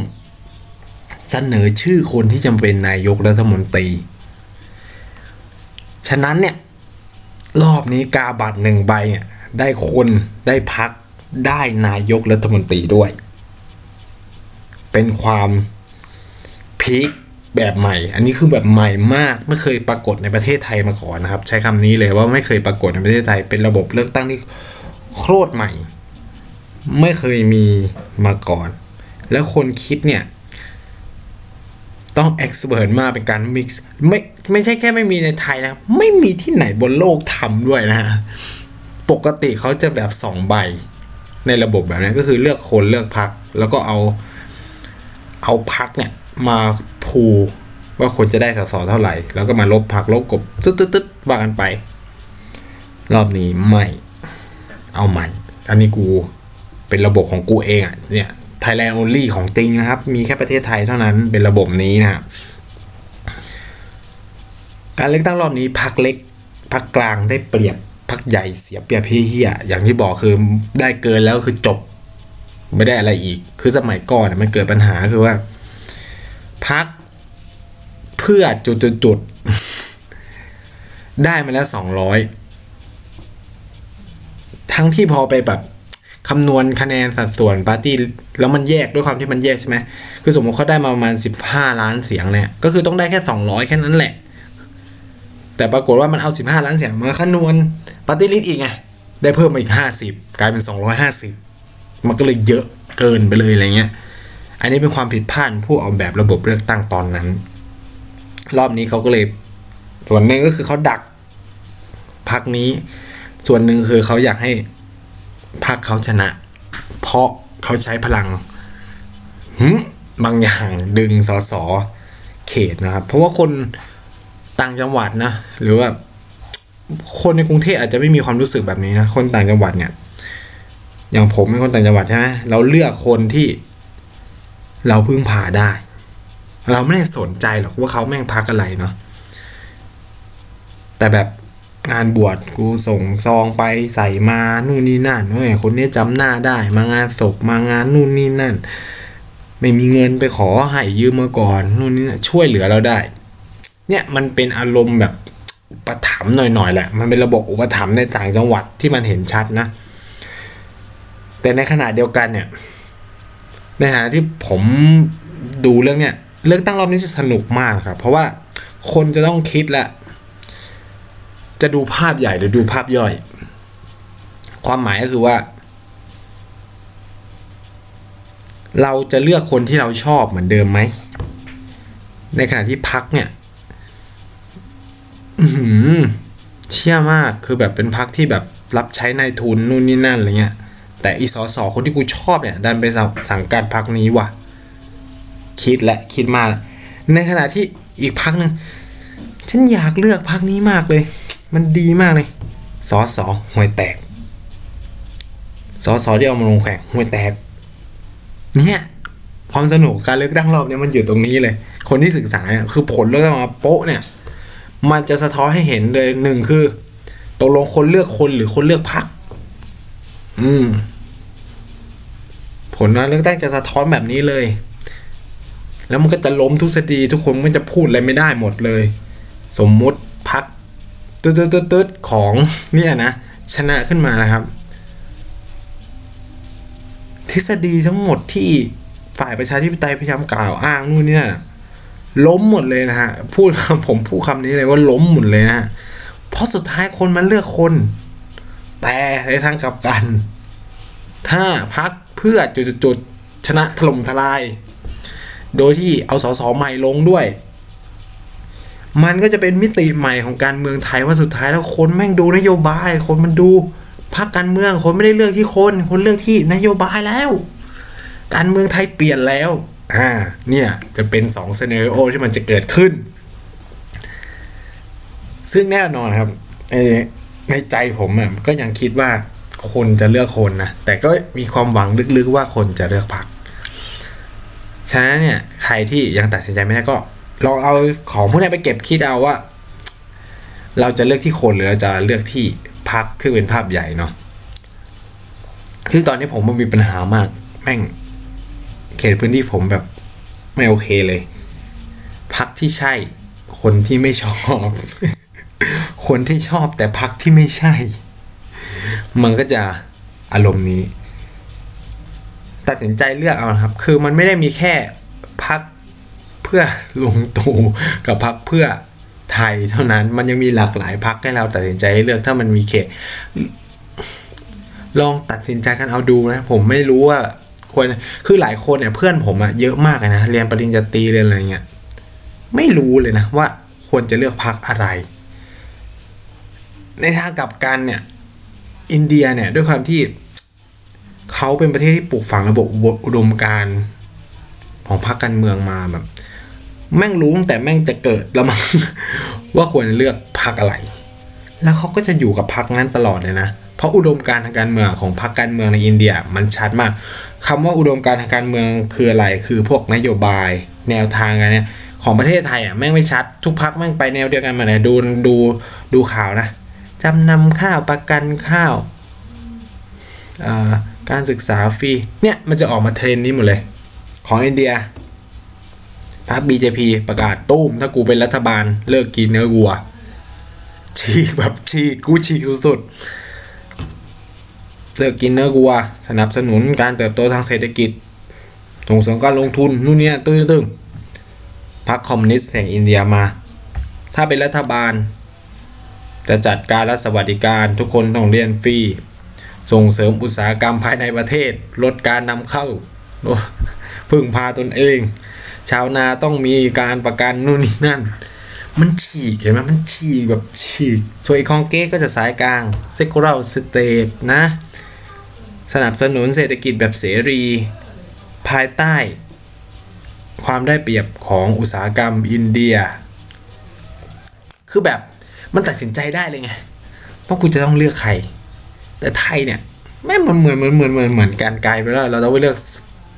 เสนอชื่อคนที่จะเป็นนายกรัฐมนตรี ฉะนั้นเนี่ยรอบนี้กาบัตรหนึ่งใบเนี่ยได้คนได้พักได้นายกรัฐมนตรีด้วย เป็นความพีคแบบใหม่ อันนี้คือแบบใหม่มาก ไม่เคยปรากฏในประเทศไทยมาก่อนนะครับ ใช้คำนี้เลยว่าไม่เคยปรากฏในประเทศไทย เป็นระบบเลือกตั้งที่โคตรใหม่ ไม่เคยมีมาก่อน แล้วคนคิดเนี่ย ต้อง expert มากเป็นการ mix ไม่ไม่ใช่แค่ไม่มีในไทยนะ ไม่มีที่ไหนบนโลกทำด้วยนะฮะ ปกติเขาจะแบบสองใบ ในระบบแบบนี้ก็คือเลือกคนเลือกพรรค แล้วก็เอาเอาพรรคเนี่ยมาดูว่าคนจะได้สสเท่าไหร่ แล้วก็มาลบพรรคลบลบตึ๊ดตึ๊ดตึ๊ดว่ากันไป รอบนี้ไม่ เอาใหม่ อันนี้กูเป็นระบบของกูเองอะเนี่ย Thailand only ของจริงนะครับ มีแค่ประเทศไทยเท่านั้นเป็นระบบนี้นะการเลือกตั้งรอบนี้พักเล็กพักกลางได้เปรียบพักใหญ่เสียเปรียบเฮียอย่างที่บอกคือได้เกินแล้วคือจบ ไม่ได้อะไรอีก คือสมัยก่อนมันเกิดปัญหาคือว่า พักเพื่อจุดจุดได้มาแล้วสองร้อยทั้งที่พอไปแบบ คำนวณคะแนนสัดส่วนปาร์ตี้แล้วมันแยกด้วยความที่มันแยกใช่ไหมคือสมมติเขาได้มาประมาณสิบห้าล้านเสียงเนี่ย ก็คือต้องได้แค่สองร้อยแค่นั้นแหละ แต่ปรากฏว่ามันเอาสิบห้าล้านเสียงมาคำนวณ party list อีกไงได้เพิ่มมาอีกห้าสิบกลายเป็นสองร้อยห้าสิบมันก็เลยเยอะเกินไปเลยอะไรเงี้ย อันนี้เป็นความผิดพลาดผู้ออกแบบระบบเลือกตั้งตอนนั้น รอบนี้เขาก็เลยส่วนหนึ่งก็คือเขาดักพักนี้ ส่วนหนึ่งคือเขาอยากให้ พรรคเขาชนะ เพราะเขาใช้พลังบางอย่างดึงสสเขตนะครับ เพราะว่าคนต่างจังหวัดนะ หรือว่าคนในกรุงเทพอาจจะไม่มีความรู้สึกแบบนี้นะคนต่างจังหวัดเนี่ย อย่างผมเป็นคนต่างจังหวัดใช่ไหมเราเลือกคนที่เราพึ่งพาได้ เราไม่ได้สนใจหรอกว่าเขาแม่งพักอะไรเนาะแต่แบบ งานบวชกูส่งซองไปใส่มานู่นนี่นั่นเฮ้ยคนนี้จำหน้าได้ มางานศพมางานนู่นนี่นั่น ไม่มีเงินไปขอให้ยืมมาก่อนนู่นนี่นะช่วยเหลือเราได้ เนี่ยมันเป็นอารมณ์แบบอุปถัมภ์หน่อยๆแหละ มันเป็นระบบอุปถัมภ์ในต่างจังหวัดที่มันเห็นชัดนะ แต่ในขณะเดียวกันเนี่ย ในฐานะที่ผมดูเรื่องเนี่ยเลือกตั้งรอบนี้จะสนุกมากครับ เพราะว่าคนจะต้องคิดแหละ จะดูภาพใหญ่หรือดูภาพย่อย ความหมายก็คือว่า เราจะเลือกคนที่เราชอบเหมือนเดิมไหม ในขณะที่พักเนี่ยเชี่ยมากคือแบบเป็นพักที่แบบรับใช้ในายทุนนู่นนี่นั่นอะไรเงี้ย แต่อีสอสอคนที่กูชอบเนี่ย ดันไปสังกัดพักนี้ว่ะ คิดและคิดมาก ในขณะที่อีกพักหนึ่งฉันอยากเลือกพักนี้มากเลย มันดีมากเลยสอสอห่วยแตกสอสอที่เอามาลงแข่งห่วยแตก เนี่ยความสนุกการเลือกตั้งรอบนี้มันอยู่ตรงนี้เลย คนที่ศึกษาเนี่ยคือผลเลือกมาโป๊ะเนี่ย มันจะสะท้อนให้เห็นเลยหนึ่งคือตกลงคนเลือกคนหรือคนเลือกพักอืม ผลการเลือกตั้งจะสะท้อนแบบนี้เลย แล้วมันก็จะล้มทุกสตีทุกคนมันจะพูดอะไรไม่ได้หมดเลย สมมุติ พักตืดตืดตืดของเนี่ยนะ ชนะขึ้นมานะครับ ทฤษฎีทั้งหมดที่ฝ่ายประชาธิปไตยพยายามกล่าวอ้างนู่นเนี่ยล้มหมดเลยนะฮะพูดคำผมพูดคำนี้เลยว่าล้มหมดเลยนะเพราะสุดท้ายคนมันเลือกคน แต่ในทางกลับกัน ถ้าพักเพื่อจุดๆชนะถล่มทลาย โดยที่เอาสสใหม่ลงด้วย มันก็จะเป็นมิติใหม่ของการเมืองไทยว่าสุดท้ายแล้วคนแม่งดูนโยบาย คนมันดูพรรคการเมืองคนไม่ได้เลือกที่คน คนเลือกที่นโยบายแล้ว การเมืองไทยเปลี่ยนแล้วอ่าเนี่ยจะเป็นสองซีนารีโอที่มันจะเกิดขึ้น ซึ่งแน่นอนครับในใจผมอะก็ยังคิดว่าคนจะเลือกคนนะแต่ก็มีความหวังลึกๆว่าคนจะเลือกพรรคฉะนั้นเนี่ยใครที่ยังตัดสินใจไม่ได้ก็ ลองเอาของพวกนี้ไปเก็บคิดเอาว่า เราจะเลือกที่คนหรือเราจะเลือกที่พักคือเป็นภาพใหญ่เนาะคือตอนนี้ผมมันมีปัญหามาก แม่ง เขตพื้นที่ผมแบบไม่โอเคเลย พักที่ใช่ คนที่ไม่ชอบ คนที่ชอบแต่พักที่ไม่ใช่ มันก็จะอารมณ์นี้ ตัดสินใจเลือกเอาครับ คือมันไม่ได้มีแค่พัก พื่อลุงตู่กับพักเพื่อไทยเท่านั้นมันยังมีหลากหลายพักให้เราตัดสินใจเลือกถ้ามันมีเขต ลองตัดสินใจกันเอาดูนะ ผมไม่รู้ว่าควรคือหลายคนเนี่ยเพื่อนผมอะเยอะมากเลยนะเรียนปริญญาตรีเรียนอะไรเงี้ยไม่รู้เลยนะว่าควรจะเลือกพักอะไร ในทางกลับกันเนี่ย อินเดียเนี่ยด้วยความที่เขาเป็นประเทศที่ปลูกฝังระบบอุดมการของพรรคการเมืองมาแบบ แม่งรู้ตั้งแต่แม่งจะเกิดแล้วมั้งว่าควรเลือกพรรคอะไร แล้วเขาก็จะอยู่กับพรรคนั้นตลอดเลยนะ เพราะอุดมการทางการเมืองของพรรคการเมืองในอินเดียมันชัดมากคำว่าอุดมการทางการเมืองคืออะไร คือพวกนโยบายแนวทางอะไรเนี่ยของประเทศไทยอะแม่งไม่ชัด ทุกพักแม่งไปแนวเดียวกันมาเลยดูดูดูข่าวนะจำนำข้าวประกันข้าวการศึกษาฟรีเนี่ยมันจะออกมาเทรนนี้หมดเลย ของอินเดีย พรรค BJP ประกาศตู้ม ถ้ากูเป็นรัฐบาลเลิกกินเนื้อวัว ฉีกแบบฉีกกูฉีกสุดๆ เลิกกินเนื้อวัว สนับสนุนการเติบโตทางเศรษฐกิจ ส่งเสริมการลงทุนนู่นนี่ตึ้งตึ้งพรรคคอมมิวนิสต์แห่งอินเดียมา ถ้าเป็นรัฐบาล จะจัดการรัฐสวัสดิการทุกคนต้องเรียนฟรี ส่งเสริมอุตสาหกรรมภายในประเทศ ลดการนำเข้าพึ่งพาตนเอง ชาวนาต้องมีการประกันนู่นนี่นั่น มันฉีกเห็นไหมมันฉีกแบบฉีกส่วนอีคองเก้ก็จะสายกลางเซกูรัลสเตทนะ สนับสนุนเศรษฐกิจแบบเสรี ภายใต้ ความได้เปรียบของอุตสาหกรรมอินเดีย คือแบบมันตัดสินใจได้เลยไงว่ากูจะต้องเลือกใคร แต่ไทยเนี่ยแม่มันเหมือนเหมือนเหมือนเหมือนเหมือนการไกลไปแล้วเราต้องไปเลือก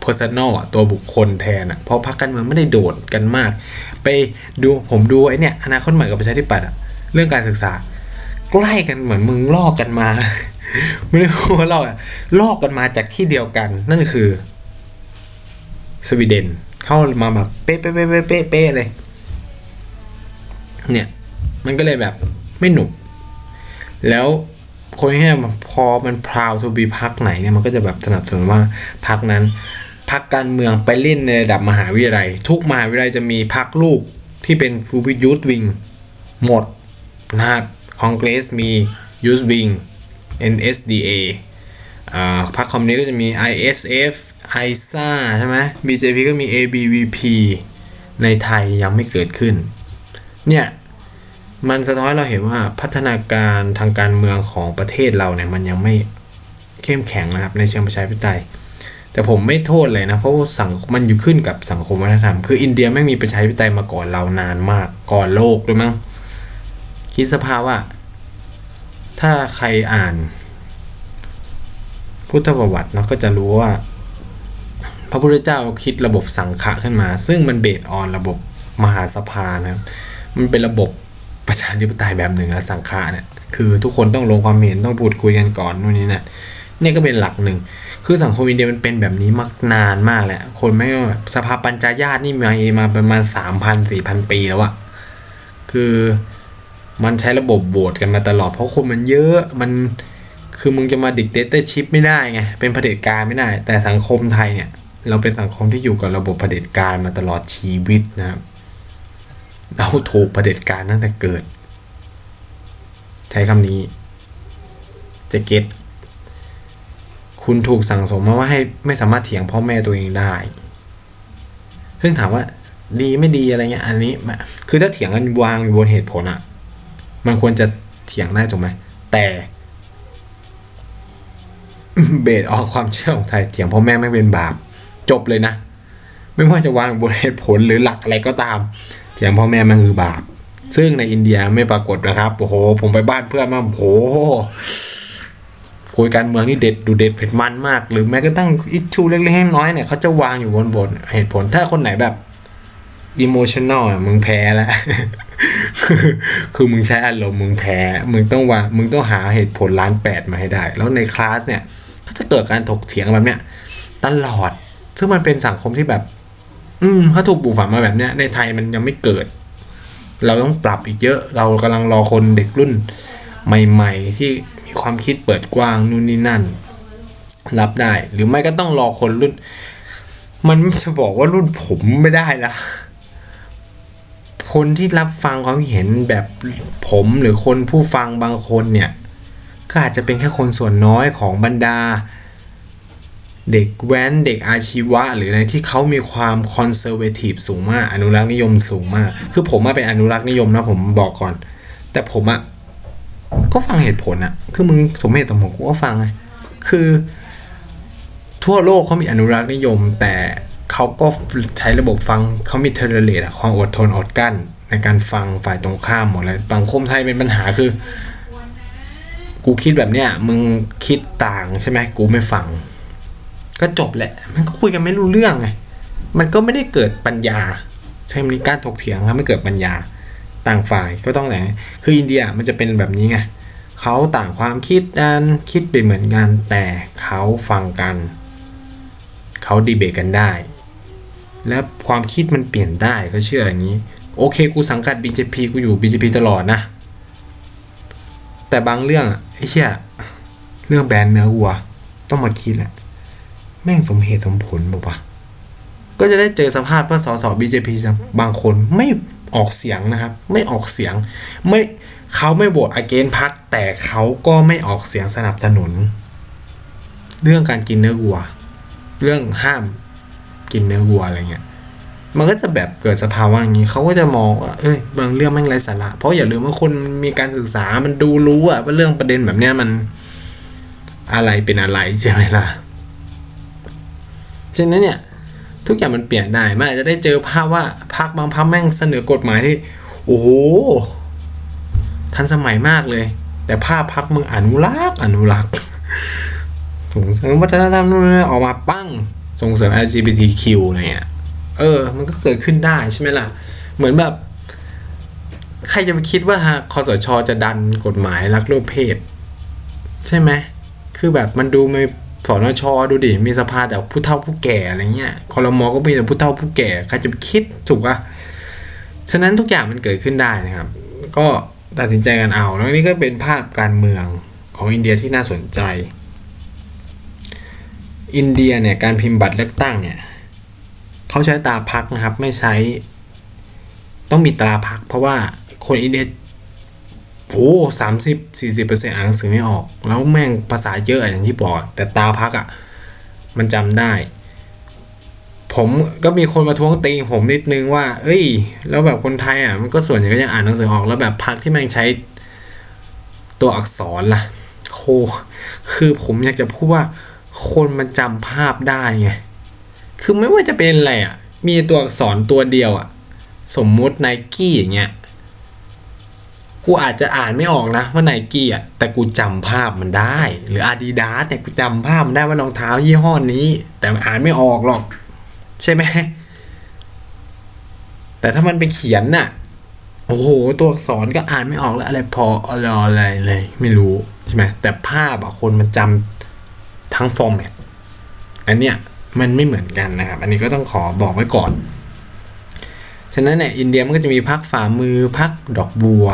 personal อะตัวบุคคลแทนอะเพราะพรรคการเมืองไม่ได้โดดกันมาก ไปดูผมดูไอ้เนี่ยอนาคตใหม่กับประชาธิปัตย์อะเรื่องการศึกษาใกล้กันเหมือนมึงลอกกันมา ไม่ได้พูดว่าลอกลอกกันมาจากที่เดียวกัน นั่นคือ สวีเดนเข้ามาแบบเป๊ะเป๊ะเป๊ะเป๊ะเป๊ะเลย เนี่ย มันก็เลยแบบไม่หนุก แล้วคนแค่พอมันพราวทูบีพักไหนเนี่ยมันก็จะแบบสนับสนุนว่าพักนั้น พักการเมืองไปเล่นในระดับมหาวิทยาลัย ทุกมหาวิทยาลัยจะมีพักลูกที่เป็นฟูบิยูทวิงหมดนะครับคอนเกรสมียูสวิง NSDA พรรคคอมมิวนิสต์ก็จะมี ISF ISA ใช่ไหม BJP ก็มี ABVP ในไทยยังไม่เกิดขึ้น เนี่ย มันสะท้อนเราเห็นว่าพัฒนาการทางการเมืองของประเทศเราเนี่ย มันยังไม่เข้มแข็งนะครับ ในเชิงประชาธิปไตย แต่ผมไม่โทษเลยนะ เพราะว่าสังมันอยู่ขึ้นกับสังคมวัฒนธรรม คืออินเดียไม่มีประชาธิปไตยมาก่อนเรานานมากก่อนโลกด้วยมั้งคิดสภาพว่า ถ้าใครอ่าน พุทธประวัติเนาะก็จะรู้ว่า พระพุทธเจ้าคิดระบบสังฆะขึ้นมา ซึ่งมันเบสออนระบบมหาสภานะมันเป็นระบบประชาธิปไตยแบบหนึ่งนะสังฆะเนี่ยคือทุกคนต้องลงความเห็นต้องพูดคุยกันก่อนนู่นนี่นั่ นนี่ก็เป็นหลักหนึ่ง คือสังคมอินเดียมันเป็นแบบนี้มานานมากแหละ คนไม่แบบสภาปัญจายาตนี่มีมาประมาณสามพันสี่พันปีแล้วอะคือมันใช้ระบบโหวตกันมาตลอด เพราะคนมันเยอะมันคือมึงจะมา dictatorship ไม่ได้ไง เป็นเผด็จการไม่ได้ แต่สังคมไทยเนี่ย เราเป็นสังคมที่อยู่กับระบบเผด็จการมาตลอดชีวิตนะครับเราถูกเผด็จการตั้งแต่เกิด ใช้คำนี้จะ get คุณถูกสั่งสมมาว่าให้ไม่สามารถเถียงพ่อแม่ตัวเองได้ ซึ่งถามว่าดีไม่ดีอะไรเงี้ย อันนี้ คือถ้าเถียงกันวางอยู่บนเหตุผลอะมันควรจะเถียงได้ถูกไหม แต่เบสออกความเชื่อของไทยเถียงพ่อแม่ไม่เป็นบาป จบเลยนะ ไม่ว่าจะวางบนเหตุผลหรือหลักอะไรก็ตาม เถียงพ่อแม่มันคือบาป ซึ่งในอินเดียไม่ปรากฏนะครับ โอ้โห ผมไปบ้านเพื่อนมาโอ้โห คุยการเมืองนี่เด็ดดูเด็ดเผ็ดมันมาก หรือแม้กระทั่งอิชูเล็กๆน้อยๆเนี่ยเขาจะวางอยู่บนบนเหตุผลถ้าคนไหนแบบอิโมชันแนลมึงแพ้แล้ว คือมึงใช้อารมณ์มึงแพ้ มึงต้องวางมึงต้องหาเหตุผลล้านแปดมาให้ได้ แล้วในคลาสเนี่ยก็จะเกิดการถกเถียงแบบเนี้ยตลอด ซึ่งมันเป็นสังคมที่แบบ อืมถ้าถูกปลูกฝังมาแบบเนี้ย ในไทยมันยังไม่เกิด เราต้องปรับอีกเยอะ เรากำลังรอคนเด็กรุ่นใหม่ ๆ ที่ ความคิดเปิดกว้างนู่นนี่นั่น รับได้ หรือไม่ก็ต้องรอคนรุ่น มันจะบอกว่ารุ่นผมไม่ได้ละคนที่รับฟังความเห็นแบบผมหรือคนผู้ฟังบางคนเนี่ย ก็อาจจะเป็นแค่คนส่วนน้อยของบรรดา เด็กแว้นเด็กอาชีวะ หรืออะไรที่เขามีความคอนเซอร์เวทีฟสูงมาก อนุรักษ์นิยมสูงมาก คือผมมาเป็นอนุรักษ์นิยมนะผมบอกก่อน แต่ผมอะ ก็ฟังเหตุผลอะคือมึงสมเหตุสมผลกูก็ฟังไงคือ ทั่วโลกเขามีอนุรักษ์นิยม แต่เขาก็ใช้ระบบฟังเขามีเทเลเรตอะความอดทนอดกั้น ในการฟังฝ่ายตรงข้ามหมดเลยสังคมไทยเป็นปัญหาคือ กูคิดแบบเนี้ยมึงคิดต่างใช่ไหมกูไม่ฟัง ก็จบแหละ มันก็คุยกันไม่รู้เรื่องไงมันก็ไม่ได้เกิดปัญญาใช่ไหมการถกเถียงครับไม่เกิดปัญญา ต่างฝ่ายก็ต้องไหนคืออินเดียมันจะเป็นแบบนี้ไงเขาต่างความคิดกันคิดไปเหมือนกัน แต่เขาฟังกันเขาดีเบตกันได้ และความคิดมันเปลี่ยนได้เขาเชื่ออย่างนี้ โอเคกูสังกัด BJP กูอยู่ BJP ตลอดนะ แต่บางเรื่องไอ้เชี่ยเรื่องแบรนด์เนื้อวัว ต้องมาคิดแหละแม่งสมเหตุสมผลบอกว่าก็จะได้เจอสภาพว่าสส BJP บางคนไม่ ออกเสียงนะครับ ไม่ออกเสียงไม่เขาไม่โหวตอเกนพักแต่เขาก็ไม่ออกเสียงสนับสนุน เรื่องการกินเนื้อวัว เรื่องห้ามกินเนื้อวัวอะไรเงี้ยมันก็จะแบบเกิดสภาวะอย่างนี้เขาก็จะมองว่าเอ้ยบางเรื่องแม่งไร้สาระเพราะอย่าลืมว่าคนมีการศึกษามันดูรู้อะว่าเรื่องประเด็นแบบเนี้ยมันอะไรเป็นอะไรใช่ไหมล่ะฉะนั้นเนี่ย ทุกอย่างมันเปลี่ยนได้มันอาจจะได้เจอภาพว่าพรรคบางพรรคแม่งเสนอกฎหมายที่ โอ้โหทันสมัยมากเลย แต่ภาพพรรคมึงอนุรักษ์อนุรักษ์ส่งเสริมวัฒนธรรมนู่นนี่ออกมาปั้งส่งเสริม LGBTQ อะไรเงี้ยเออ มันก็เกิดขึ้นได้ใช่ไหมล่ะ เหมือนแบบ ใครจะไปคิดว่าคอสชจะดันกฎหมายรักโลกเพศ ใช่ไหม คือแบบมันดูไม่ สนชดูดิมีสภาแต่ผู้เฒ่าผู้แก่อะไรเงี้ยคอรมอก็มีแต่ผู้เฒ่าผู้แก่ใครจะคิดถูกปะฉะนั้นทุกอย่างมันเกิดขึ้นได้นะครับ ก็ตัดสินใจกันเอาแล้วนี่ก็เป็นภาพการเมืองของอินเดียที่น่าสนใจ อินเดียเนี่ยการพิมพ์บัตรเลือกตั้งเนี่ยเขาใช้ตาพักนะครับไม่ใช้ ต้องมีตาพัก เพราะว่าคนอินเดีย โอ้สามสิบสี่สิบเปอร์เซ็นต์อ่านหนังสือไม่ออก แล้วแม่งภาษาเยอะอย่างที่บอก แต่ตาพักอะ่ะ มันจำได้ ผมก็มีคนมาท้วงติงผมนิดนึงว่า เอ้ย แล้วแบบคนไทยอะ มันก็ส่วนใหญ่ก็ยังอ่านหนังสือออกแล้วแบบพักที่แม่งใช้ตัวอักษรล่ะ โค คือผมอยากจะพูดว่า คนมันจำภาพได้ไง คือไม่ว่าจะเป็นอะไรอะ มีตัวอักษรตัวเดียวอะ สมมุติไนกี้อย่างเงี้ย กูอาจจะอ่านไม่ออกนะว่าไนกี้อะแต่กูจำภาพมันได้ หรืออาดิดาสเนี่ยกูจำภาพมันได้ว่ารองเท้ายี่ห้อนี้ แต่อ่านไม่ออกหรอก ใช่ไหมแต่ถ้ามันไปเขียนน่ะ โอ้โห ตัวอักษรก็อ่านไม่ออกแล้วอะไรพออะไรอะไรเลย ไม่รู้ใช่ไหมแต่ภาพอะคนมันจำทั้งฟอร์แมตอันเนี้ยมันไม่เหมือนกันนะครับ อันนี้ก็ต้องขอบอกไว้ก่อน ฉะนั้นเนี่ยอินเดียมันก็จะมีพักฝ่ามือพักดอกบัว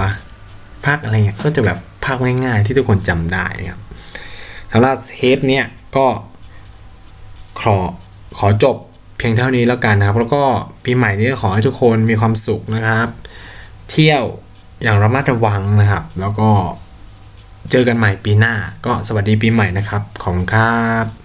พักอะไรเงี้ยก็จะแบบพักง่ายๆ ที่ทุกคนจำได้นะครับสำหรับเทปเนี้ยก็ขอขอจบเพียงเท่านี้แล้วกันนะครับ แล้วก็ปีใหม่นี้ขอให้ทุกคนมีความสุขนะครับ เที่ยวอย่างระมัดระวังนะครับ แล้วก็เจอกันใหม่ปีหน้า ก็สวัสดีปีใหม่นะครับ ขอบคุณครับ